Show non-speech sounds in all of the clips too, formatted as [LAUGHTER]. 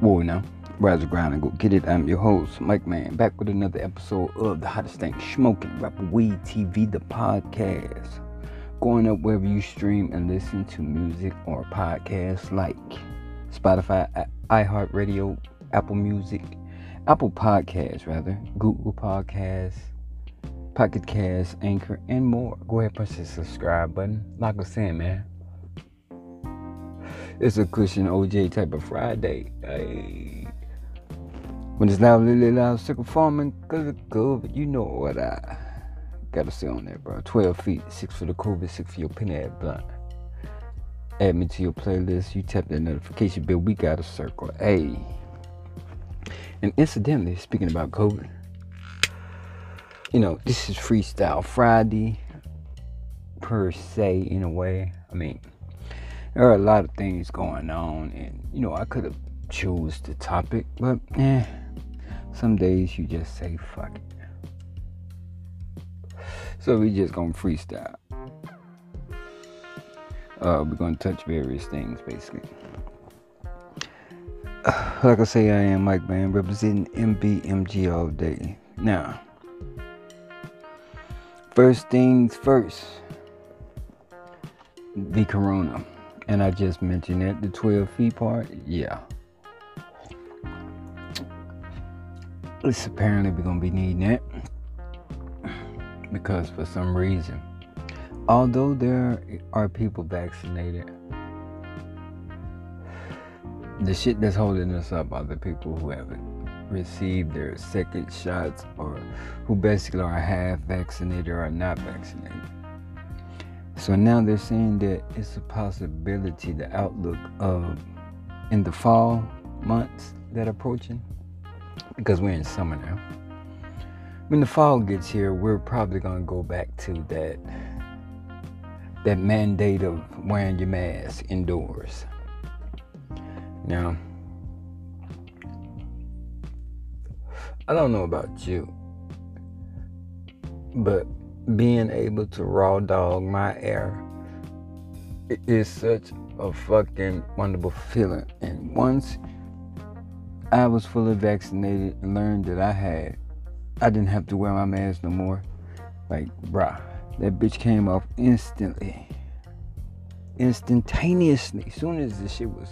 Whoa now. Rise grind and go get it. I'm your host, Mike Man, back with another episode of the hottest thing smoking rapper weed TV, the podcast. Going up wherever you stream and listen to music or podcasts like Spotify, iHeartRadio, Apple Music, Apple Podcasts rather, Google Podcasts, Pocket Cast, Anchor, and more. Go ahead, press the subscribe button. Like I said, man, it's a Christian OJ type of Friday. Hey. When it's loud, little loud, circle farming, cause of COVID, you know what I gotta say on that, bro. 12 feet, 6 for the COVID, 6 for your penny ad blunt. Add me to your playlist, you tap that notification bell, we got a circle. Hey. And incidentally, speaking about COVID, you know, this is Freestyle Friday, per se, in a way. I mean, there are a lot of things going on, and you know, I could have chose the topic, but eh, some days you just say fuck it. So we just gonna freestyle. Uh, we're gonna touch various things basically. [SIGHS] Like I say, I am Mike Man representing MBMG all day. Now, first things first, the corona. And I just mentioned that the 12 feet part, yeah. It's apparently we're gonna be needing it because for some reason, although there are people vaccinated, the shit that's holding us up are the people who haven't received their second shots or who basically are half vaccinated or not vaccinated. So now they're saying that it's a possibility, the outlook of in the fall months that are approaching, because we're in summer now. When the fall gets here, we're probably gonna go back to that that mandate of wearing your mask indoors. Now, I don't know about you, but being able to raw dog my air is such a fucking wonderful feeling. And once I was fully vaccinated and learned that I had, I didn't have to wear my mask no more. Like, bruh, that bitch came off instantly. Instantaneously. As soon as the shit was,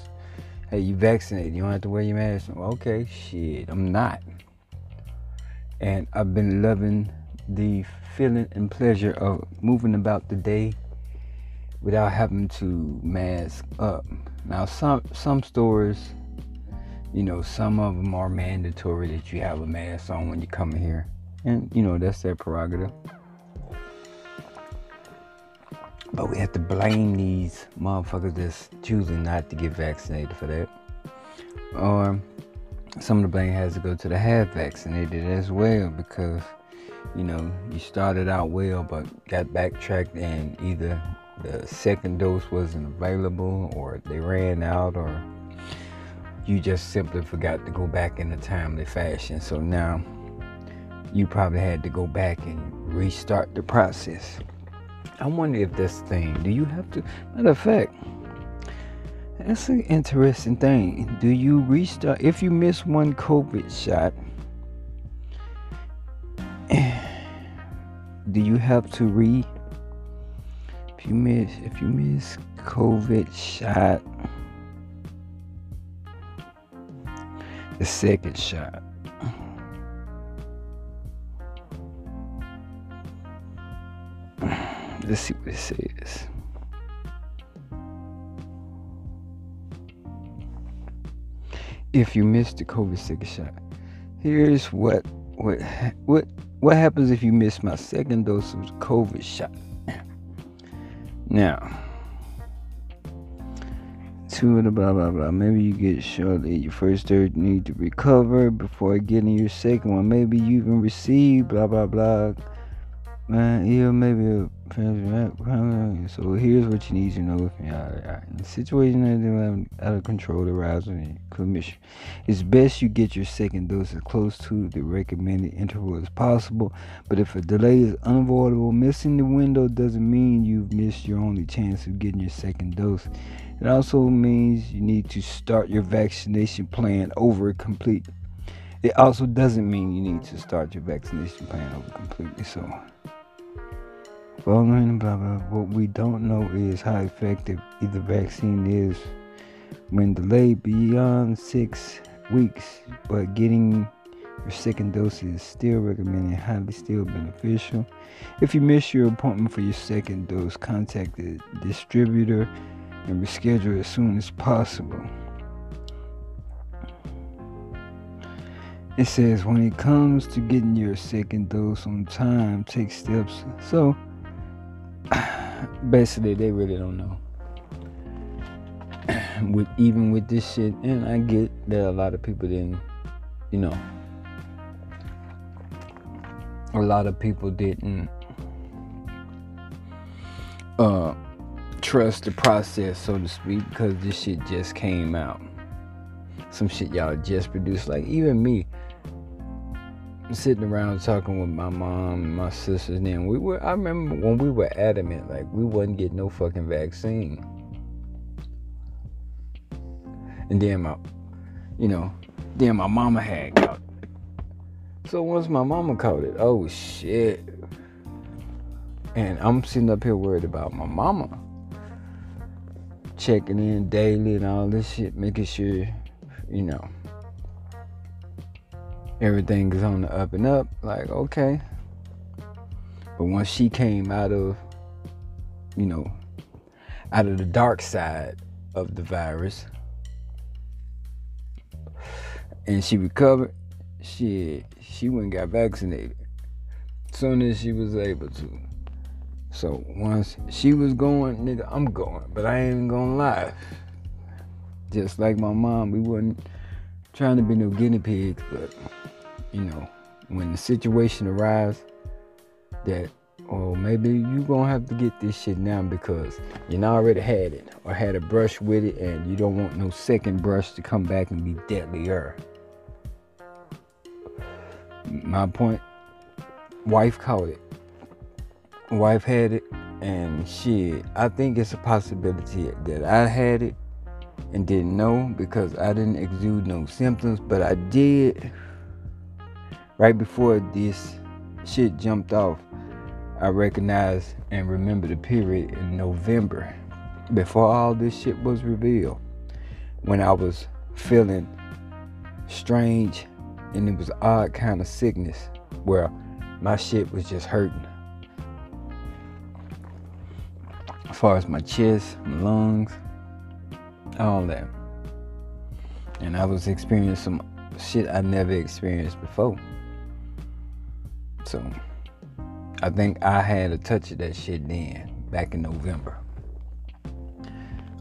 hey, you vaccinated, you don't have to wear your mask. Okay, shit, I'm not. And I've been loving the feeling and pleasure of moving about the day without having to mask up. Now, some some stores, you know, some of them are mandatory that you have a mask on when you come here, and you know that's their prerogative. But we have to blame these motherfuckers that's choosing not to get vaccinated for that. Or some of the blame has to go to the half vaccinated as well because you know, you started out well but got backtracked and either the second dose wasn't available or they ran out or you just simply forgot to go back in a timely fashion. So now you probably had to go back and restart the process. I wonder if this thing, do you have to, matter of fact, that's an interesting thing. Do you restart, if you miss one COVID shot, do you have to re if you miss if you miss covid shot the second shot. Let's see what it says. If you missed the covid second shot here's what what what what happens if you miss my second dose of COVID shot? Now, to the blah blah blah. Maybe you get shortly your first third need to recover before getting your second one. Maybe you even receive blah blah blah. Man, yeah, maybe So here's what you need to know if you're in a situation out of control arousing commission. It's best you get your second dose as close to the recommended interval as possible. But if a delay is unavoidable, missing the window doesn't mean you've missed your only chance of getting your second dose. It also means you need to start your vaccination plan over complete. It also doesn't mean you need to start your vaccination plan over completely. So Following blah blah. What we don't know is how effective either vaccine is when delayed beyond six weeks, but getting your second dose is still recommended, highly still beneficial. If you miss your appointment for your second dose, contact the distributor and reschedule as soon as possible. It says when it comes to getting your second dose on time, take steps. So [CLEARS THROAT] basically they really don't know. [CLEARS THROAT] with even with this shit, and I get that a lot of people didn't, you know, a lot of people didn't uh trust the process, so to speak, because this shit just came out. Some shit y'all just produced. Like even me, sitting around talking with my mom and my sisters and then we were I remember when we were adamant like we wouldn't get no fucking vaccine. And then my you know, then my mama had caught it. So once my mama caught it, oh shit. And I'm sitting up here worried about my mama. Checking in daily and all this shit, making sure, you know, everything is on the up and up. Like, okay. But once she came out of, you know, out of the dark side of the virus and she recovered, she she went and got vaccinated. As soon as she was able to. So once she was going, nigga, I'm going. But I ain't gonna lie. Just like my mom, we wasn't trying to be no guinea pigs, but you know, when the situation arrives that, oh, maybe you gonna have to get this shit now because you already had it or had a brush with it and you don't want no second brush to come back and be deadlier. My point, wife caught it. Wife had it and shit, I think it's a possibility that I had it and didn't know because I didn't exude no symptoms, but I did right before this shit jumped off, I recognized and remember the period in November before all this shit was revealed when I was feeling strange and it was odd kind of sickness where my shit was just hurting. As far as my chest, my lungs, all that. And I was experiencing some shit I never experienced before. So I think I had a touch of that shit then, back in November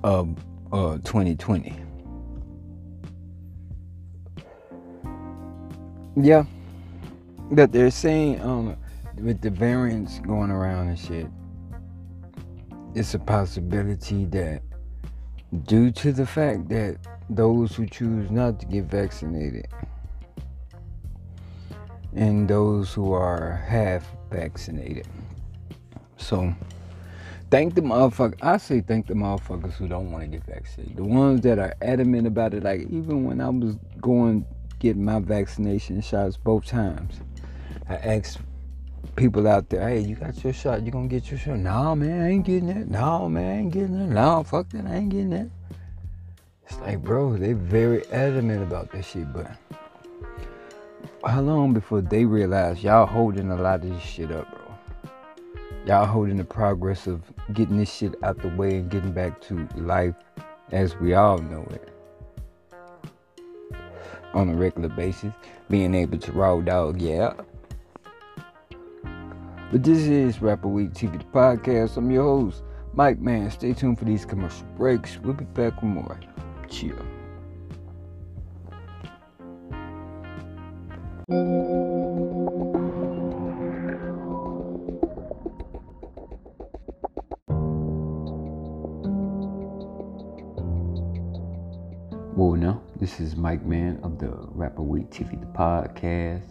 of uh, 2020. Yeah, that they're saying um, with the variants going around and shit, it's a possibility that due to the fact that those who choose not to get vaccinated and those who are half vaccinated. So thank the motherfuckers. I say thank the motherfuckers who don't want to get vaccinated. The ones that are adamant about it, like even when I was going get my vaccination shots both times, I asked people out there, hey, you got your shot, you gonna get your shot? No man, I ain't getting it. No man, I ain't getting it. No, fuck that, I ain't getting it. It's like, bro, they very adamant about this shit, but how long before they realize y'all holding a lot of this shit up, bro? Y'all holding the progress of getting this shit out the way and getting back to life as we all know it on a regular basis, being able to raw dog, yeah. But this is Rapper Weed TV, the podcast. I'm your host, Mike Man. Stay tuned for these commercial breaks. We'll be back with more. Cheers. Weed TV, the podcast,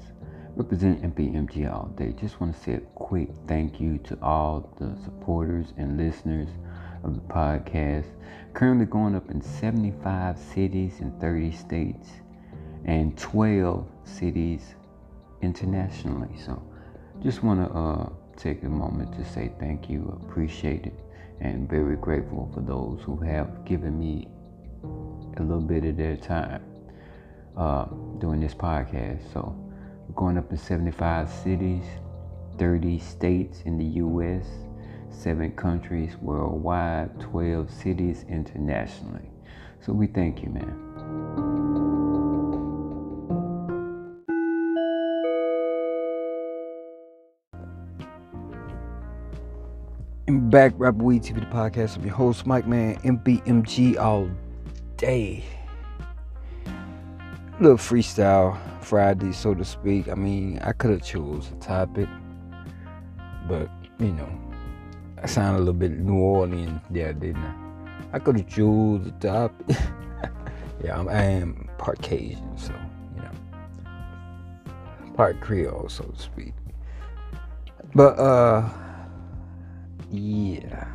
Represent MBMG all day. Just want to say a quick thank you to all the supporters and listeners of the podcast. Currently going up in 75 cities in 30 states and 12 cities internationally. So, just want to uh, take a moment to say thank you, appreciate it, and very grateful for those who have given me a little bit of their time uh, doing this podcast. So, we're going up in 75 cities, 30 states in the U.S., seven countries worldwide, 12 cities internationally. So, we thank you, man. I'm back, Rapper Weed TV, the podcast. I'm your host, Mike Man, MBMG all day. Little freestyle Friday, so to speak. I mean, I could have chose a topic, but you know, I sound a little bit New Orleans there, didn't I? I could have chose a topic. [LAUGHS] yeah, I'm, I am part Cajun, so you know, part Creole, so to speak. But uh, yeah.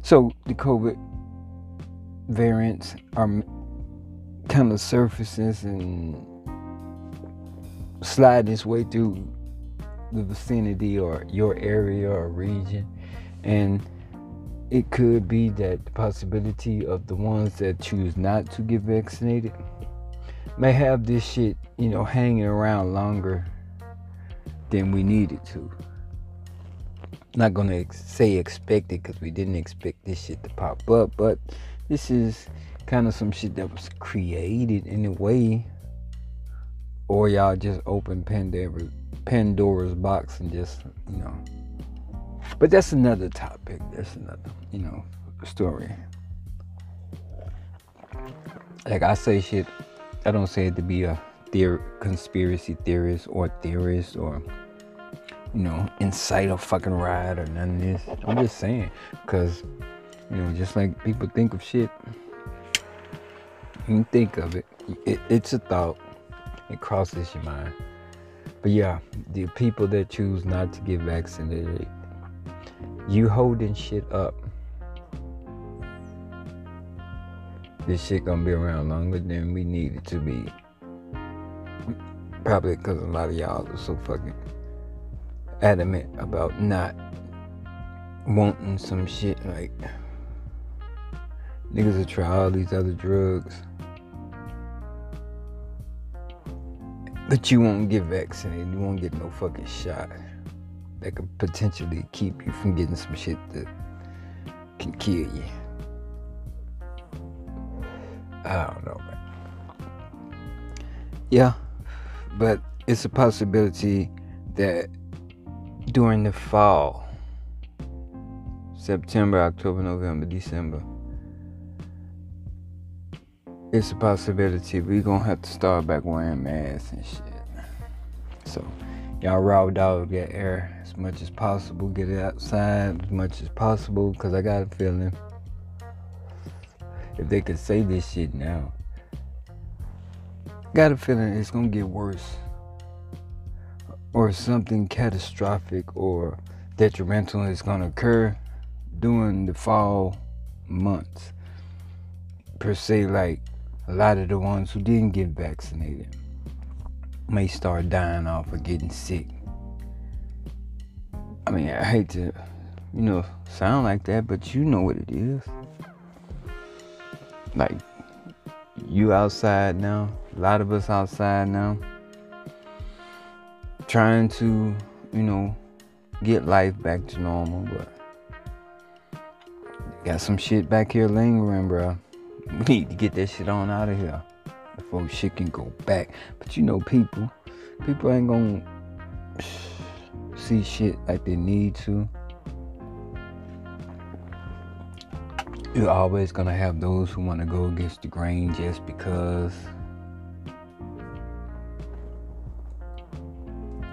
So the COVID variants are kind of surfaces and sliding its way through the vicinity or your area or region. And it could be that the possibility of the ones that choose not to get vaccinated may have this shit, you know, hanging around longer than we needed to. Not gonna ex- say expected because we didn't expect this shit to pop up, but this is kind of some shit that was created in a way, or y'all just open Pandora's, box and just, you know. But that's another topic. That's another, you know, story. Like I say shit, I don't say it to be a theor- conspiracy theorist or theorist or, you know, incite a fucking riot or none of this. I'm just saying, because you know, just like people think of shit, think of it. it. It's a thought. It crosses your mind. But yeah, the people that choose not to get vaccinated, you holding shit up. This shit gonna be around longer than we need it to be. Probably because a lot of y'all are so fucking adamant about not wanting some shit like Niggas will try all these other drugs. But you won't get vaccinated. You won't get no fucking shot. That could potentially keep you from getting some shit that can kill you. I don't know, man. Yeah, but it's a possibility that during the fall, September, October, November, December, it's a possibility we gonna have to start back wearing masks and shit. So y'all raw dog get air as much as possible, get it outside as much as possible, cause I got a feeling if they could say this shit now, got a feeling it's gonna get worse. Or something catastrophic or detrimental is gonna occur during the fall months. Per se, like a lot of the ones who didn't get vaccinated may start dying off or getting sick. I mean, I hate to, you know, sound like that, but you know what it is. Like, you outside now, a lot of us outside now, trying to, you know, get life back to normal, but got some shit back here lingering, bro. We need to get that shit on out of here before shit can go back. But you know, people, people ain't gonna [SIGHS] see shit like they need to. You're always gonna have those who wanna go against the grain just because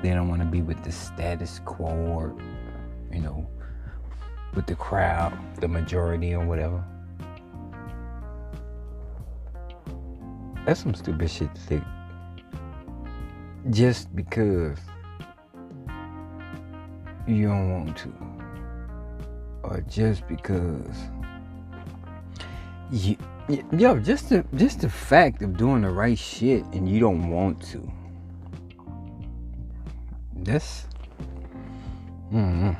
they don't wanna be with the status quo or, you know, with the crowd, the majority or whatever. That's some stupid shit to think. Just because you don't want to, or just because you, yo, just the just the fact of doing the right shit and you don't want to. That's. Mm-hmm.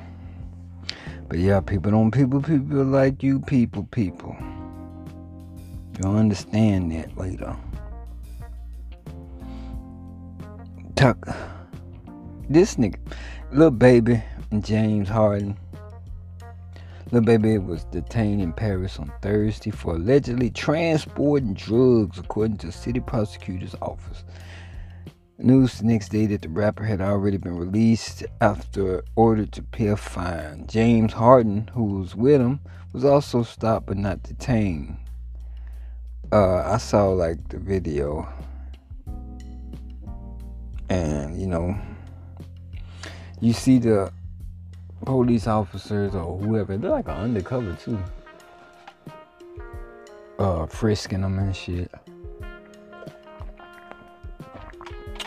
But yeah, people don't people people like you people people. You'll understand that later. Tuck. This nigga, little Baby James Harden. Little Baby was detained in Paris on Thursday for allegedly transporting drugs, according to city prosecutor's office. News the next day that the rapper had already been released after ordered to pay a fine. James Harden, who was with him, was also stopped but not detained uh, I saw like the video, and you know, you see the police officers or whoever, they're like an undercover too, uh, frisking them and shit.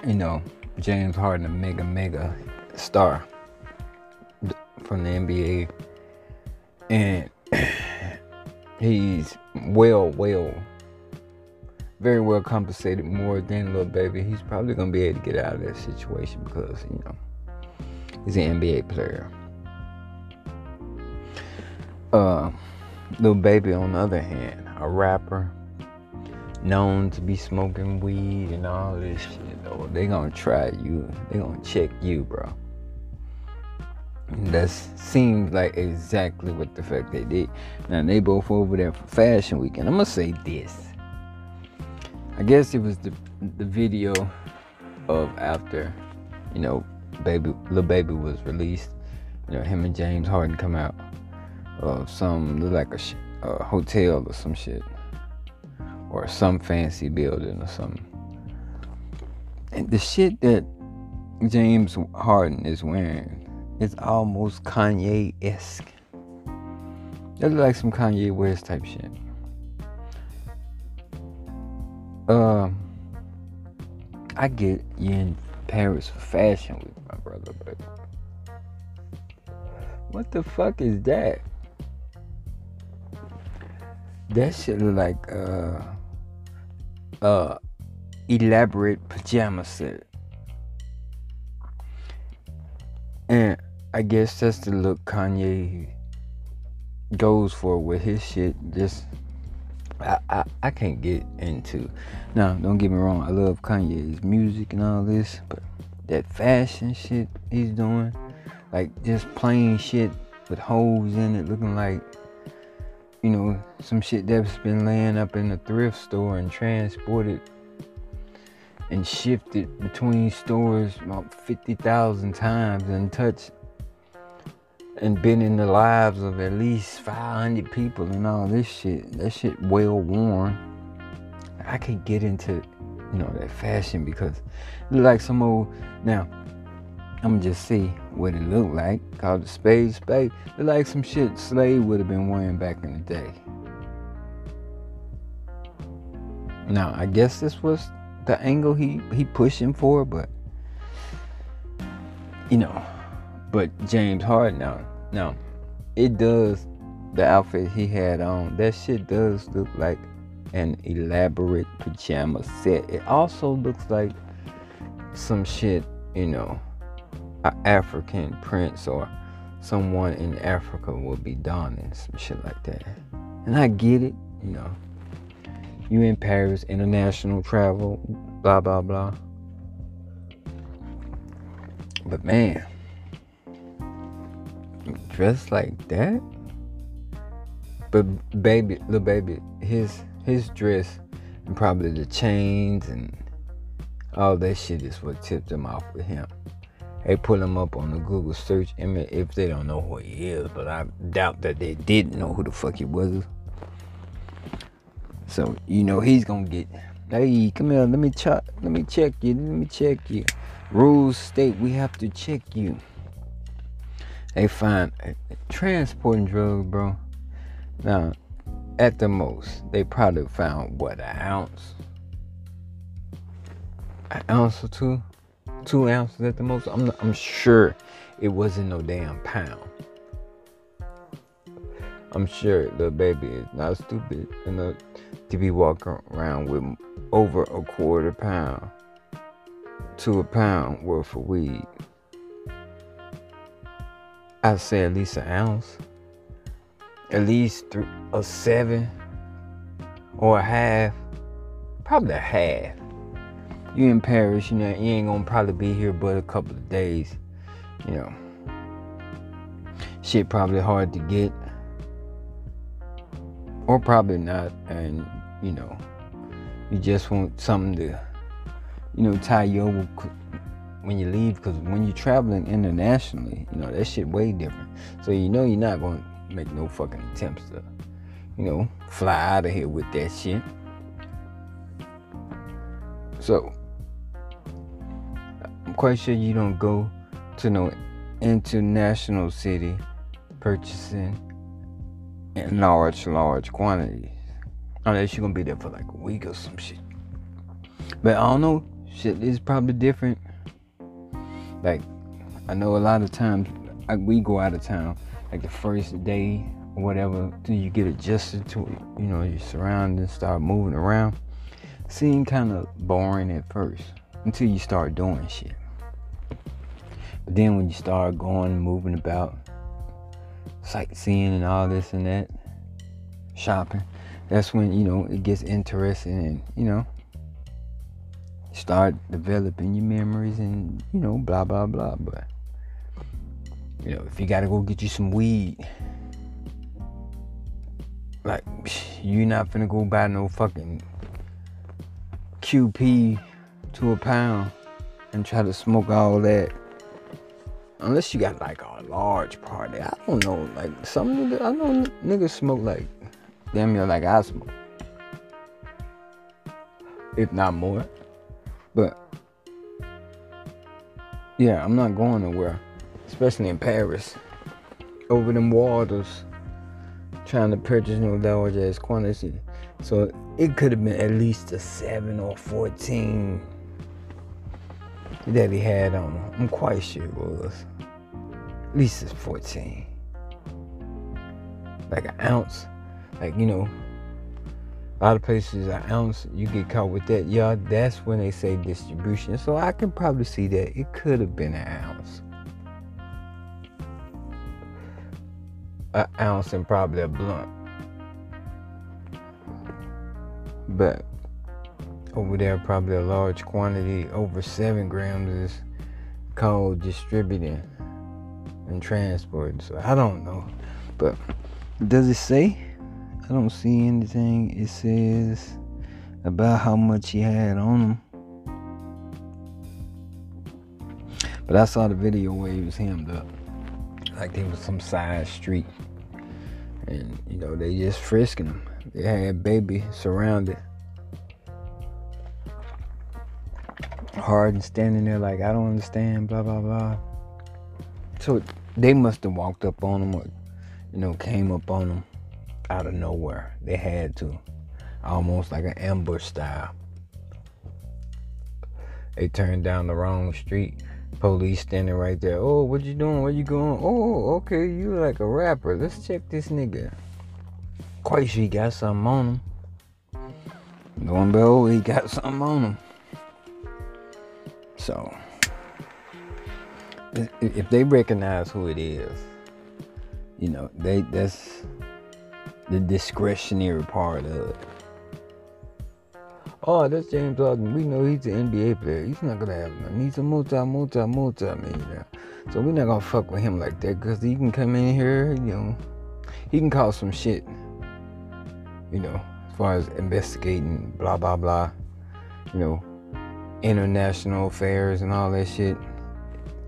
You know, James Harden, a mega, mega star from the NBA, and [CLEARS THROAT] he's well, well very well compensated more than little Baby. He's probably gonna be able to get out of that situation because you know he's an NBA player. Uh, Lil Baby, on the other hand, a rapper known to be smoking weed and all this shit. Though they gonna try you. They gonna check you, bro. That seems like exactly what the fuck they did. Now they both over there for Fashion Week, and I'm gonna say this I guess it was the the video of after, you know, baby, little Baby was released. You know, him and James Harden come out of some like a, sh- a hotel or some shit, or some fancy building or something. And the shit that James Harden is wearing is almost Kanye esque. Looks like some Kanye West type shit. Um, I get you in Paris for fashion week, my brother, but what the fuck is that? That shit look like uh uh elaborate pajama set. And I guess that's the look Kanye goes for with his shit. Just I, I, I can't get into. Now, don't get me wrong. I love Kanye's music and all this, but that fashion shit he's doing, like just plain shit with holes in it, looking like, you know, some shit that's been laying up in a thrift store and transported and shifted between stores about 50,000 times and touched and been in the lives of at least 500 people and all this shit. That shit well worn. I can't get into, you know, that fashion because it like some old. Now, I'm just see what it looked like. Called the spade spade. It like some shit Slade would have been wearing back in the day. Now, I guess this was the angle he he pushing for, but you know but James Harden now, now, it does the outfit he had on. That shit does look like an elaborate pajama set. It also looks like some shit, you know, an African prince or someone in Africa will be donning some shit like that. And I get it, you know. You in Paris, international travel, blah blah blah. But man, dressed like that. But baby, little baby, his his dress and probably the chains and all that shit is what tipped him off with him. They put him up on the Google search image if they don't know who he is, but I doubt that they didn't know who the fuck he was. So you know he's gonna get. Hey, come here. Let me check. Let me check you. Let me check you. Rules state we have to check you. They find transporting drugs, bro. Now, at the most, they probably found what an ounce, an ounce or two, two ounces at the most. I'm not, I'm sure it wasn't no damn pound. I'm sure the baby is not stupid enough to be walking around with over a quarter pound to a pound worth of weed. I'd say at least an ounce, at least three, a seven or a half, probably a half. You in Paris, you know, you ain't gonna probably be here but a couple of days, you know. Shit probably hard to get, or probably not, and you know, you just want something to, you know, tie you over when you leave. Because when you're traveling internationally, you know that shit way different. So you know you're not gonna make no fucking attempts to, you know, fly out of here with that shit. So I'm quite sure you don't go to no international city purchasing in large, large quantities. Unless you're gonna be there for like a week or some shit. But I don't know. Shit is probably different. Like, I know a lot of times like, we go out of town, like the first day or whatever, till you get adjusted to. You know, your surroundings start moving around. Seem kind of boring at first until you start doing shit. But then when you start going, moving about, sightseeing and all this and that, shopping, that's when you know it gets interesting and you know start developing your memories and you know blah blah blah but you know if you gotta go get you some weed like [SIGHS] you're not gonna go buy no fucking qp to a pound and try to smoke all that unless you got like a large party i don't know like some niggas i know niggas smoke like damn near like I smoke. If not more. But yeah, I'm not going nowhere. Especially in Paris. Over them waters. Trying to purchase no large ass quantity. So it could have been at least a seven or fourteen that he had on. I'm quite sure it was. At least it's 14. Like an ounce like you know a lot of places an ounce you get caught with that yeah that's when they say distribution. So i can probably see that it could have been an ounce. An ounce and probably a blunt. But over there probably a large quantity over seven grams is called distributing and transporting. So i don't know. But does it say I don't see anything it says about how much he had on him. But I saw the video where he was hemmed up. Like there was some side street. And, you know, they just frisking him. They had baby surrounded. Harden standing there like, I don't understand, blah, blah, blah. So they must have walked up on him or, you know, came up on him out of nowhere. They had to. Almost like an ambush style. They turned down the wrong street. Police standing right there. Oh, what you doing? Where you going? Oh, okay, you like a rapper. Let's check this nigga. He got something on him. Going below, oh, he got something on him. So, if they recognize who it is, you know, they that's the discretionary part of it. Oh, that's James Harden. We know he's an NBA player. He's not gonna have none. He's a multi, multi, multi millionaire. So we're not gonna fuck with him like that because he can come in here, you know, he can cause some shit. You know, as far as investigating, blah blah blah. You know, international affairs and all that shit.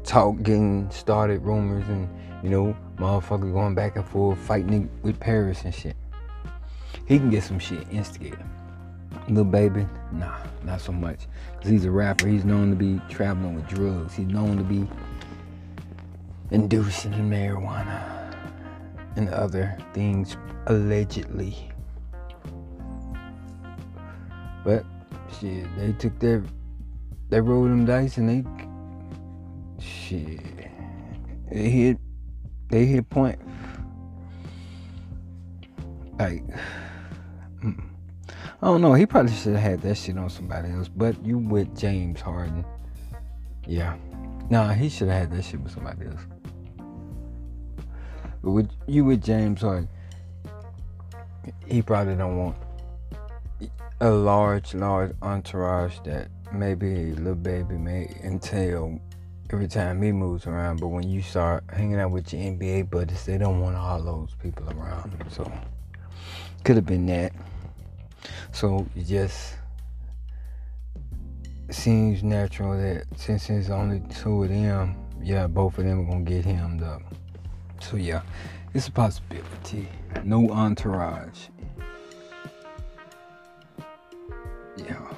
Talk getting started, rumors and you know, motherfucker going back and forth fighting with Paris and shit. He can get some shit instigated. Little Baby, nah, not so much. Cause he's a rapper. He's known to be traveling with drugs. He's known to be inducing marijuana and other things allegedly. But shit, they took their they rolled them dice and they shit. They hit they hit point. Like mm. I don't know, he probably should have had that shit on somebody else. But you with James Harden. Yeah. Nah, he should have had that shit with somebody else. But with you with James Harden, he probably don't want a large, large entourage that maybe little baby may entail every time he moves around. But when you start hanging out with your NBA buddies, they don't want all those people around. So could have been that. So it just seems natural that since it's only two of them, yeah, both of them are gonna get hemmed up. So yeah, it's a possibility. No entourage. Yeah.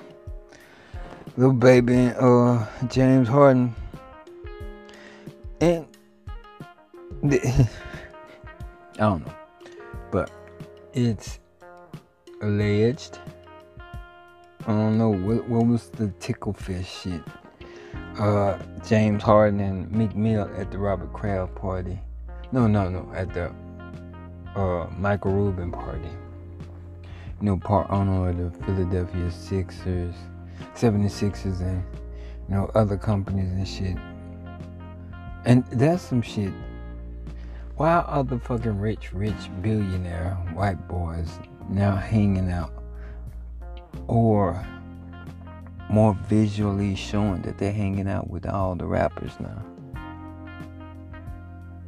Little baby uh James Harden. And the, [LAUGHS] I don't know. But it's alleged. I don't know what, what was the ticklefish shit. Uh, James Harden and Meek Mill at the Robert Kraft party. No, no, no, at the uh, Michael Rubin party. You know, part owner of the Philadelphia Sixers, 76ers, and you know other companies and shit. And that's some shit. Why are the fucking rich, rich billionaire white boys now hanging out or more visually showing that they're hanging out with all the rappers now.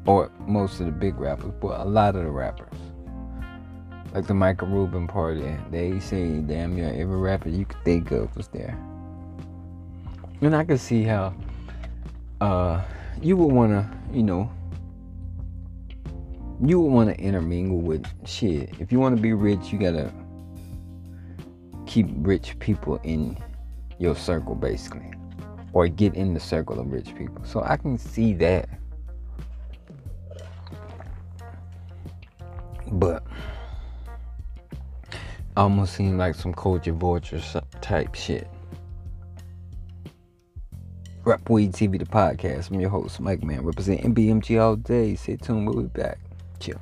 Or most of the big rappers, but a lot of the rappers. Like the Michael Rubin party, they say damn near every rapper you could think of was there. And I can see how uh, you would wanna, you know, you would want to intermingle with shit. If you want to be rich, you gotta keep rich people in your circle, basically, or get in the circle of rich people. So I can see that, but almost seems like some culture vulture type shit. Rap Weed TV, the podcast. I'm your host, Mike Man, representing BMG all day. Stay tuned, we'll be back. Chill.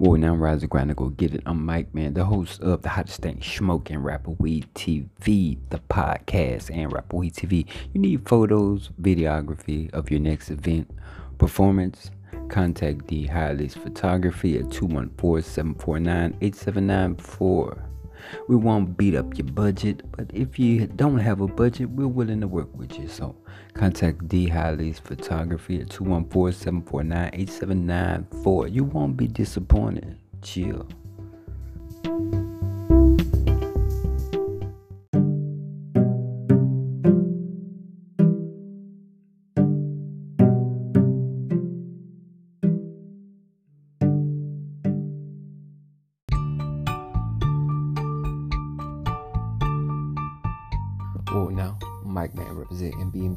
Well, now rise the grind and go get it. I'm Mike, man, the host of the hottest thing, Smoking Rapper Weed TV, the podcast, and Rapper Weed TV. You need photos, videography of your next event, performance. Contact D Highlights Photography at 214 749 8794. We won't beat up your budget, but if you don't have a budget, we're willing to work with you. So Contact D Highly's Photography at 214 749 8794. You won't be disappointed. Chill.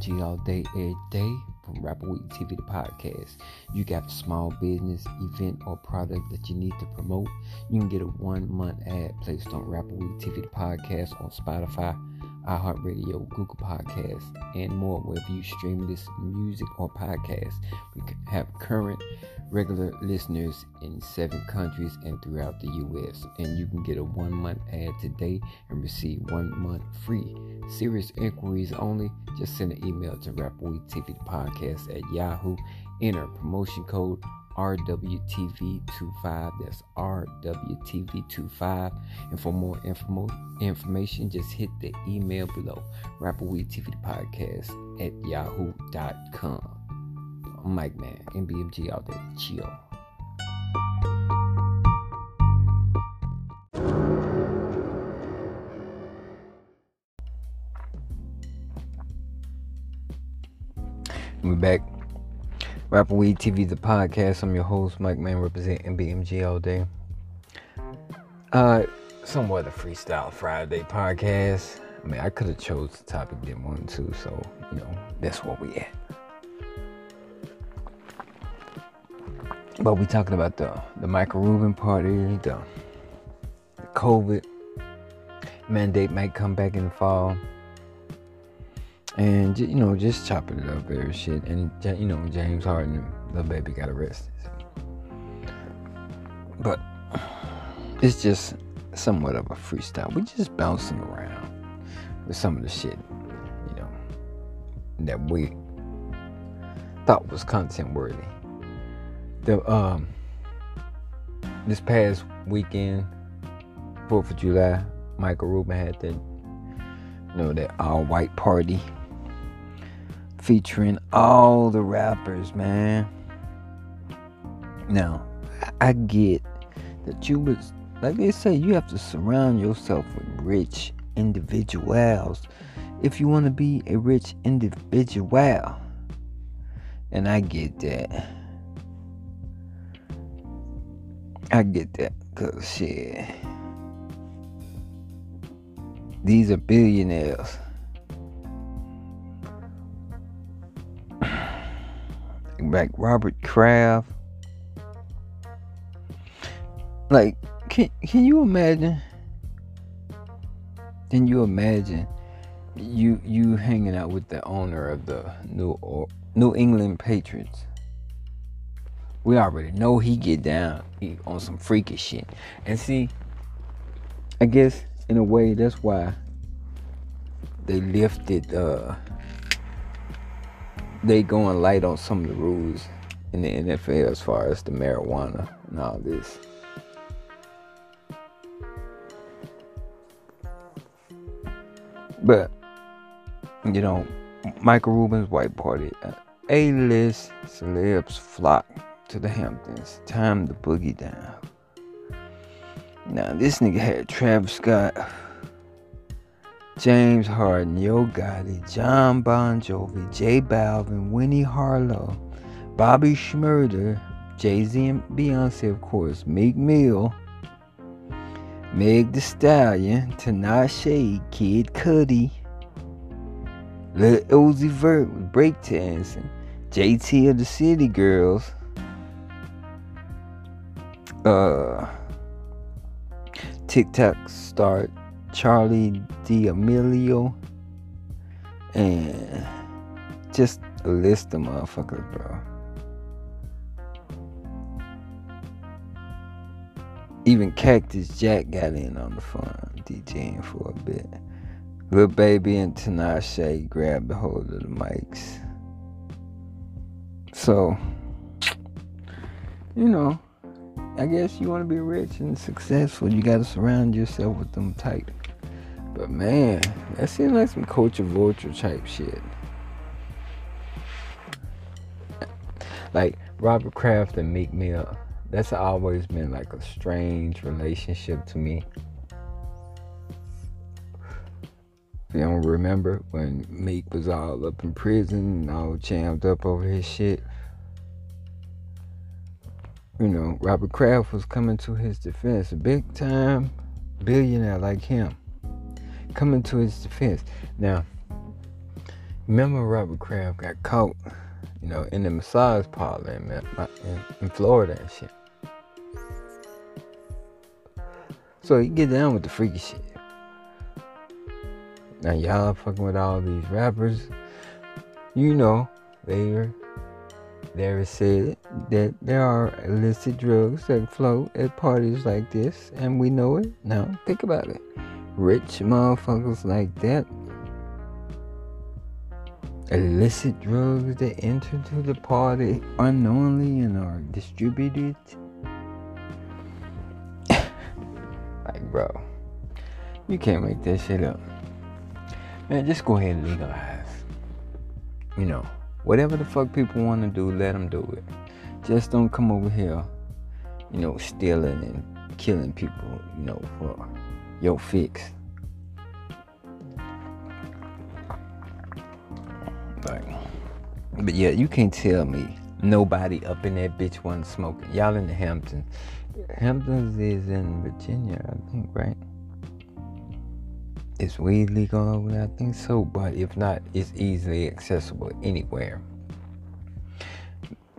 BMG all day, every day from Rapper Weed TV to podcast. You got a small business, event, or product that you need to promote. You can get a one month ad placed on Rapper Weed TV to podcast on Spotify, iHeartRadio, Google Podcasts, and more wherever you stream this music or podcast. We have current regular listeners in seven countries and throughout the U.S. And you can get a one month ad today and receive one month free. Serious inquiries only. Just send an email to Rapperweed TV Podcast at Yahoo. Enter promotion code RWTV25. That's RWTV25. And for more info- information, just hit the email below Rapperweed TV Podcast at yahoo.com. I'm Mike Man, MBMG out there. Chill. We're back. Rapper Weed TV, the podcast. I'm your host, Mike Man, representing BMG all day. Uh, somewhat a freestyle Friday podcast. I mean, I could have chose the topic didn't want to, so you know that's what we at. But we talking about the the Michael Rubin party, the, the COVID mandate might come back in the fall, and you know just chopping it up very shit. And you know James Harden, the baby got arrested, but it's just somewhat of a freestyle. We just bouncing around with some of the shit, you know, that we thought was content worthy. The um this past weekend, Fourth of July, Michael Rubin had that you know that all white party featuring all the rappers, man. Now, I get that you was like they say, you have to surround yourself with rich individuals if you want to be a rich individual. And I get that. I get that. Because, shit. These are billionaires. Like Robert Kraft. Like, can can you imagine? Can you imagine you you hanging out with the owner of the New or, New England Patriots? We already know he get down on some freaky shit. And see, I guess in a way that's why they lifted uh they going light on some of the rules in the NFL as far as the marijuana and all this. But you know, Michael Rubin's white party, uh, A-list celebs flock to the Hamptons. Time to boogie down. Now this nigga had Travis Scott, James Harden, Yo Gotti, Jon Bon Jovi, J Balvin, Winnie Harlow, Bobby Shmurda, Jay Z and Beyonce, of course, Meek Mill, Meg The Stallion, Tinashe, Kid Cudi, Lil Uzi Vert with breakdancing, JT of the City Girls, uh, TikTok star Charli D'Amelio, and just a list of motherfuckers, bro. Even Cactus Jack got in on the fun, DJing for a bit. Lil Baby and Tinashe grabbed the hold of the mics. So, you know, I guess you want to be rich and successful, you got to surround yourself with them type. But man, that seems like some culture vulture type shit. Like Robert Kraft and Meek Mill that's always been like a strange relationship to me. You don't remember when Meek was all up in prison and all jammed up over his shit. You know, Robert Kraft was coming to his defense. A big time billionaire like him coming to his defense. Now, remember Robert Kraft got caught, you know, in the massage parlor in, in, in Florida and shit. So he get down with the freaky shit. Now y'all fucking with all these rappers. You know, they're there is said that there are illicit drugs that float at parties like this, and we know it. Now think about it. Rich motherfuckers like that. Illicit drugs that enter to the party unknowingly and are distributed [LAUGHS] like, bro. You can't make that shit up. Man, just go ahead and legalize. You know, whatever the fuck people want to do, let them do it. Just don't come over here, you know, stealing and killing people, you know, for your fix. Like, but yeah, you can't tell me nobody up in that bitch wasn't smoking. Y'all in the Hamptons Hamptons is in Virginia, I think, right? is weed legal over there? I think so, but if not, it's easily accessible anywhere.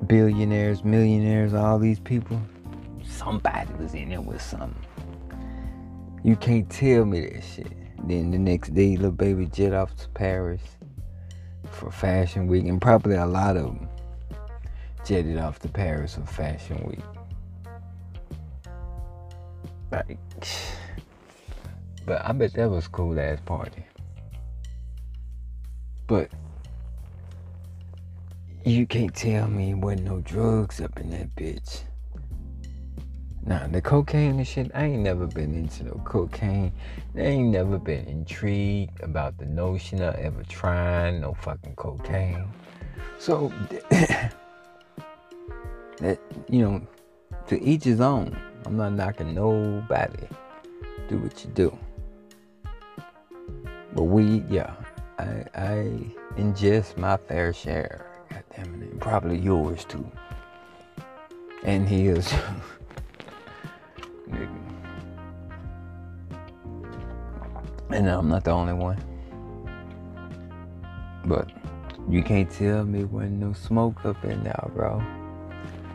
Billionaires, millionaires, all these people, somebody was in there with something. You can't tell me that shit. Then the next day, Lil Baby jet off to Paris for Fashion Week, and probably a lot of them jetted off to Paris for Fashion Week. Like, [SIGHS] but I bet that was cool ass party. But you can't tell me wasn't no drugs up in that bitch. Nah, the cocaine and shit, I ain't never been into no cocaine. I ain't never been intrigued about the notion of ever trying no fucking cocaine. So, [COUGHS] that, you know, to each his own. I'm not knocking nobody. Do what you do. But we, yeah, I, I ingest my fair share. God damn it, and probably yours too. And his. [LAUGHS] and I'm not the only one. But you can't tell me when no smoke up in there, bro.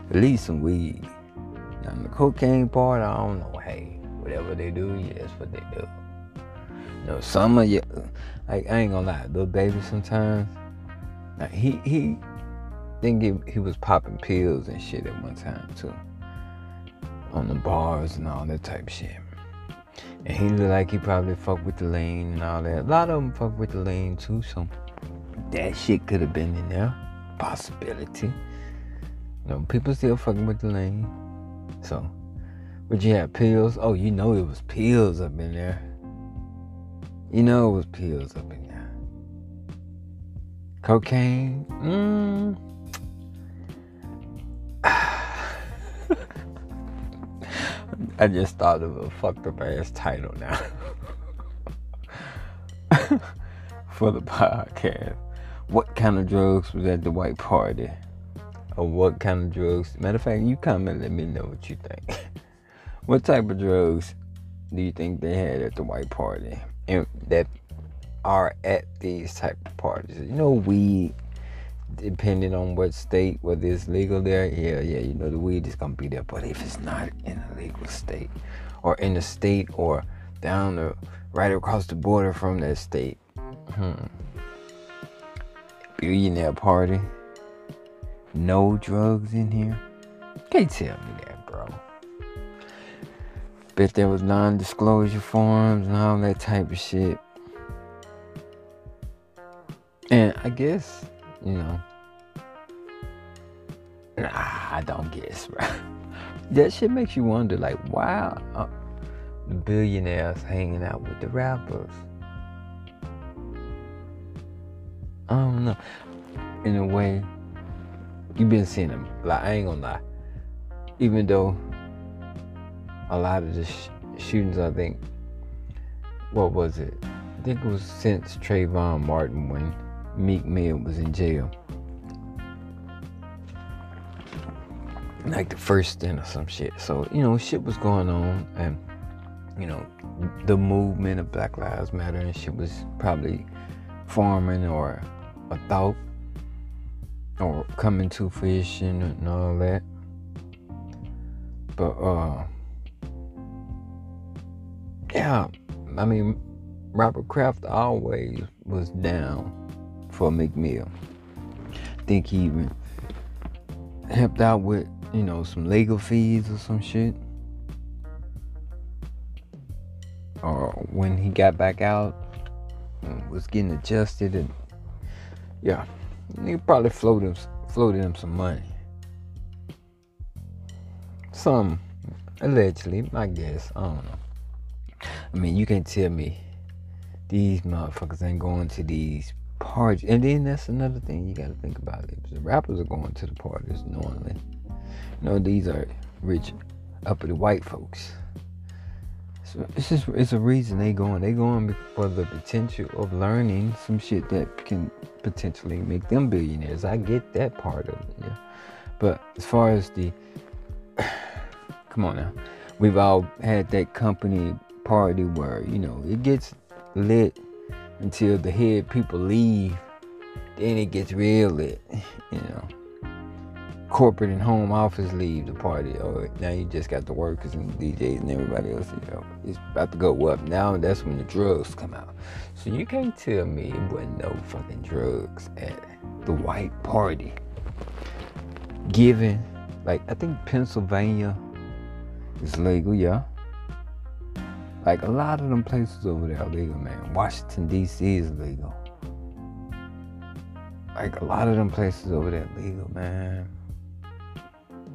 At least some weed. On the cocaine part, I don't know. Hey, whatever they do, yeah, that's what they do. You know, some of you, like, I ain't gonna lie, Lil Baby sometimes, like, he, he, think he, he was popping pills and shit at one time, too. On the bars and all that type shit. And he looked like he probably fucked with the lean and all that. A lot of them fuck with the lean, too, so that shit could have been in there. Possibility. You know, people still fucking with the lean. So, would you have pills? Oh, you know it was pills up in there. You know it was pills up in there. Cocaine? Mmm. I just thought of a fucked up ass title now [LAUGHS] for the podcast. What kind of drugs was at the white party? Or what kind of drugs? Matter of fact, you comment, let me know what you think. [LAUGHS] what type of drugs do you think they had at the white party and that are at these type of parties? You know, weed, depending on what state, whether it's legal there, yeah, yeah, you know, the weed is gonna be there. But if it's not in a legal state, or in the state, or down the right across the border from that state, hmm. Billionaire party no drugs in here? Can't tell me that, bro. Bet there was non-disclosure forms and all that type of shit. And I guess, you know, nah, I don't guess, bro. [LAUGHS] That shit makes you wonder, like, why are the billionaires hanging out with the rappers? I don't know. In a way, you've been seeing them. Like I ain't gonna lie. Even though a lot of the sh- shootings, I think, what was it? I think it was since Trayvon Martin when Meek Mill was in jail. Like the first stint or some shit. So, you know, shit was going on and you know, the movement of Black Lives Matter and shit was probably forming or a thought or coming to fruition and all that. But uh yeah, I mean Robert Kraft always was down for Meek Mill. I think he even helped out with, you know, some legal fees or some shit. Or when he got back out, was getting adjusted and yeah. he probably floated him, floated him some money. Some, allegedly, I guess. I don't know. I mean, you can't tell me these motherfuckers ain't going to these parties. And then that's another thing you got to think about. It. The rappers are going to the parties normally. You know, these are rich, uppity white folks. So it's just it's a reason they going. They going for the potential of learning some shit that can potentially make them billionaires. I get that part of it, yeah. But as far as the [SIGHS] come on now. We've all had that company party where, you know, it gets lit until the head people leave. Then it gets real lit, you know. Corporate and home office leave the party, or now you just got the workers and DJs and everybody else. You know, it's about to go up. Now that's when the drugs come out. So you can't tell me it wasn't no fucking drugs at the white party. Given, like I think Pennsylvania is legal, yeah. Like a lot of them places over there are legal, man. Washington D.C. is legal. Like a lot of them places over there legal, man.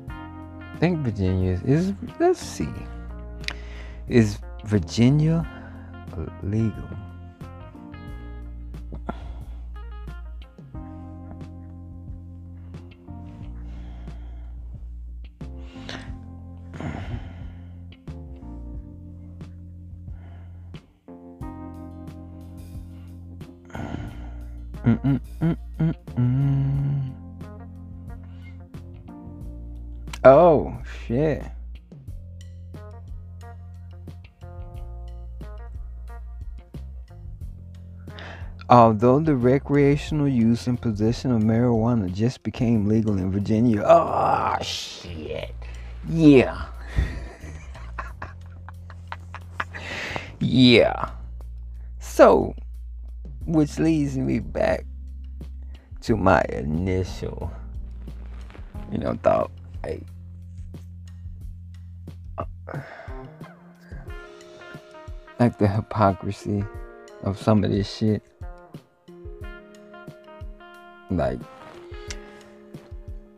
I think Virginia is, is let's see. Is Virginia legal? Although the recreational use and possession of marijuana just became legal in Virginia. Oh, shit. Yeah. [LAUGHS] yeah. So, which leads me back to my initial, you know, thought. Hey, uh, like the hypocrisy of some of this shit. Like,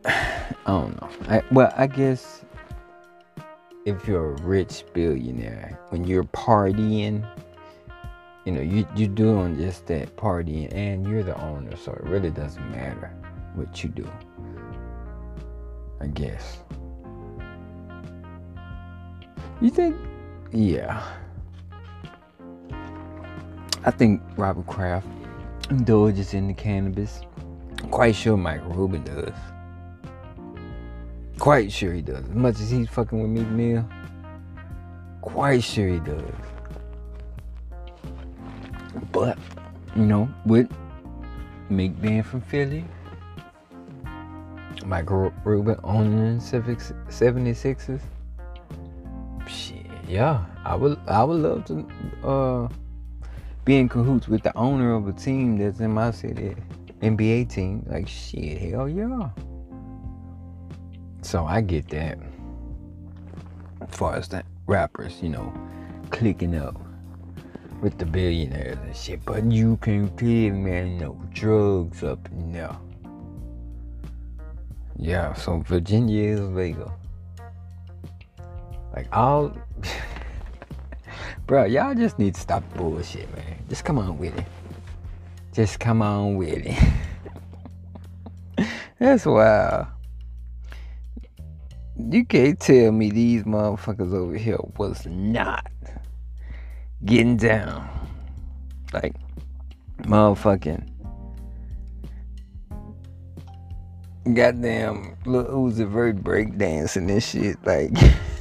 [SIGHS] I don't know. I, well, I guess if you're a rich billionaire, when you're partying you know, you, you're doing just that partying and you're the owner, so it really doesn't matter what you do. I guess. You think? Yeah. I think Robert Kraft indulges in the cannabis. Quite sure Michael Rubin does. Quite sure he does. As much as he's fucking with Meek Mill, quite sure he does. But, you know, with Meek being from Philly, Michael Rubin owning Civic 76ers. Shit, yeah. I would I would love to uh be in cahoots with the owner of a team that's in my city, NBA team. Like shit, hell yeah. So I get that. As far as that rappers, you know, clicking up with the billionaires and shit, but you can't tell man no drugs up in there. Yeah, so Virginia is legal. Like all [LAUGHS] Bro, y'all just need to stop bullshit, man. Just come on with it. Just come on with it. [LAUGHS] That's wild. You can't tell me these motherfuckers over here was not getting down. Like, motherfucking. Goddamn Lil Uzi Vert breakdancing this shit. Like, [LAUGHS]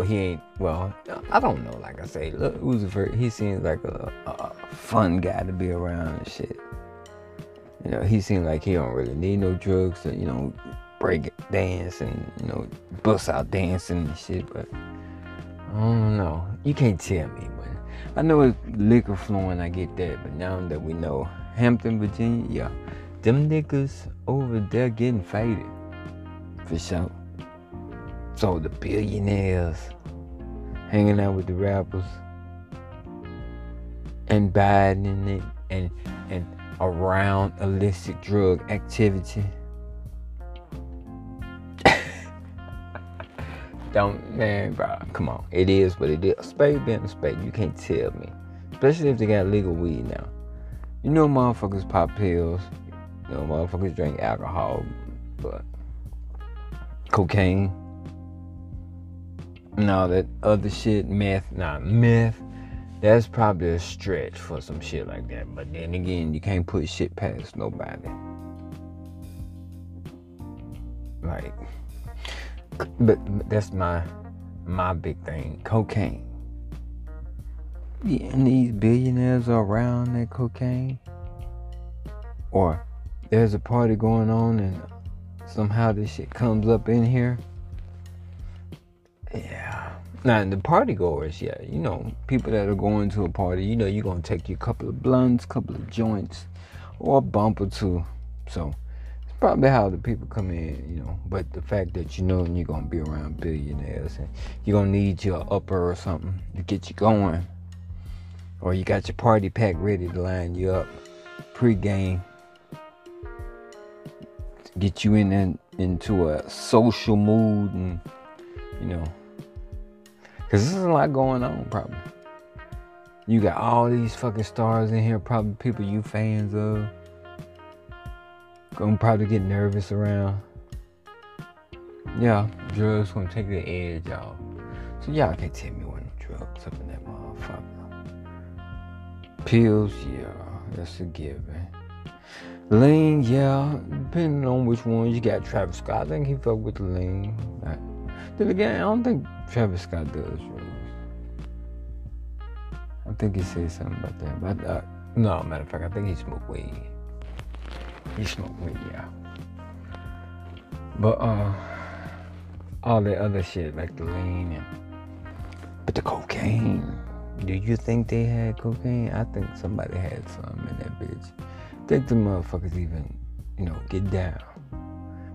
know, he ain't, well, I don't know. Like I say, Lil Uzi Vert, he seems like a, a fun guy to be around and shit. You know, he seems like he don't really need no drugs to, you know, break dance and you know bust out dancing and shit, but I don't know. You can't tell me, but I know it's liquor flowing. I get that, but now that we know Hampton, Virginia, yeah, them niggas over there getting faded for sure. So the billionaires hanging out with the rappers and Biden it and and around illicit drug activity [LAUGHS] Don't man, bro. Come on. It is what it is. A spade being a spade. You can't tell me. Especially if they got legal weed now. You know motherfuckers pop pills. You know motherfuckers drink alcohol, but cocaine all that other shit, meth, nah, meth. That's probably a stretch for some shit like that. But then again, you can't put shit past nobody. Like but that's my my big thing. Cocaine. Yeah, and these billionaires are around that cocaine. Or there's a party going on and somehow this shit comes up in here. Yeah. Now in the party goers, yeah, you know, people that are going to a party, you know, you're gonna take your couple of blunts, couple of joints, or a bump or two. So it's probably how the people come in, you know. But the fact that you know you're gonna be around billionaires and you're gonna need your upper or something to get you going. Or you got your party pack ready to line you up pre-game get you in, in into a social mood and you know because there's a lot going on probably you got all these fucking stars in here probably people you fans of gonna probably get nervous around yeah drugs gonna take the edge off so y'all can't tell me what drugs up in that motherfucker pills yeah that's a given Lean, yeah, depending on which one. You got Travis Scott. I think he fuck with the lean. Again, I don't think Travis Scott does. I think he said something about that. But uh, no, matter of fact, I think he smoked weed. He smoked weed, yeah. But uh, all the other shit like the lean and but the cocaine. Do you think they had cocaine? I think somebody had some in that bitch think the motherfuckers even, you know, get down.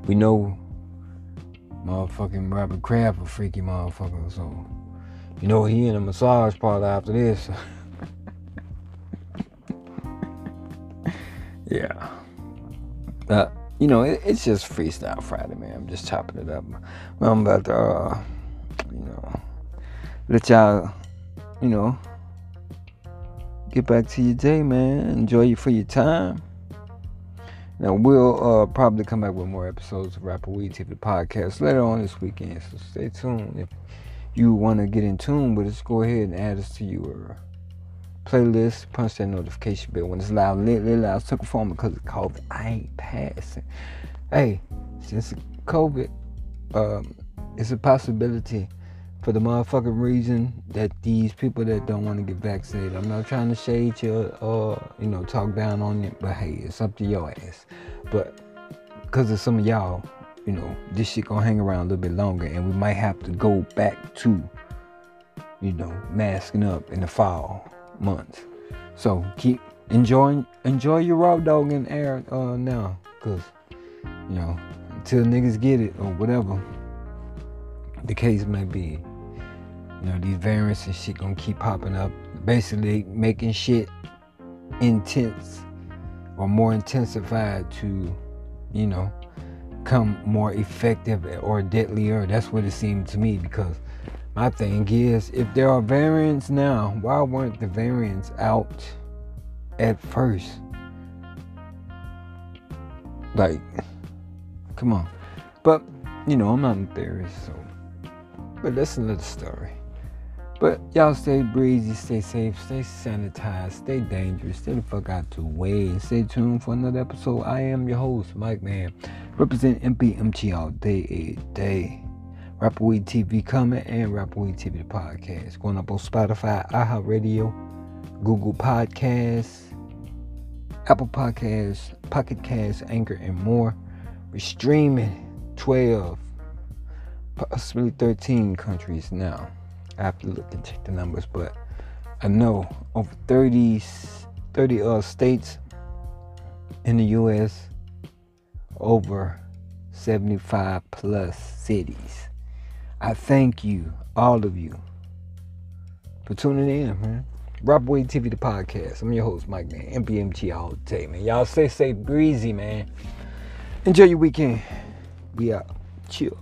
We know motherfucking Robert Kraft a freaky motherfucker, so you know he in a massage parlor after this. [LAUGHS] yeah. Uh, you know, it, it's just freestyle Friday, man. I'm just chopping it up. I'm about to, uh, you know, let y'all, you know, get back to your day, man. Enjoy you for your time. Now we'll uh, probably come back with more episodes of Rapper Weed TV podcast later on this weekend. So stay tuned. If you want to get in tune with us, go ahead and add us to your playlist. Punch that notification bell when it's loud, lit, lit loud. Took a phone because of COVID. I ain't passing. Hey, since COVID, um, it's a possibility for the motherfucking reason that these people that don't want to get vaccinated, I'm not trying to shade you or, you know, talk down on you, but hey, it's up to your ass. But because of some of y'all, you know, this shit gonna hang around a little bit longer and we might have to go back to, you know, masking up in the fall months. So keep enjoying enjoy your raw dog in air uh, now, cause you know, until niggas get it or whatever the case may be. You know, these variants and shit gonna keep popping up. Basically making shit intense or more intensified to, you know, come more effective or deadlier. That's what it seemed to me because my thing is if there are variants now, why weren't the variants out at first? Like, come on. But, you know, I'm not a theorist, so. But that's another story. But y'all stay breezy, stay safe, stay sanitized, stay dangerous, stay the fuck out the way, and stay tuned for another episode. I am your host, Mike Man. Represent MBMG all day, every day. Rapper Weed TV coming and Rapper Weed TV the podcast. Going up on Spotify, iHeartRadio, Google Podcasts, Apple Podcasts, Pocket Casts, Anchor, and more. We're streaming 12, possibly 13 countries now. I have to look and check the numbers, but I know over 30, 30 uh, states in the U.S., over 75 plus cities. I thank you, all of you, for tuning in, man. Rapper Weed TV, the podcast. I'm your host, Mike, man. MBMG all day, man. Y'all stay safe, breezy, man. Enjoy your weekend. We out. Chill.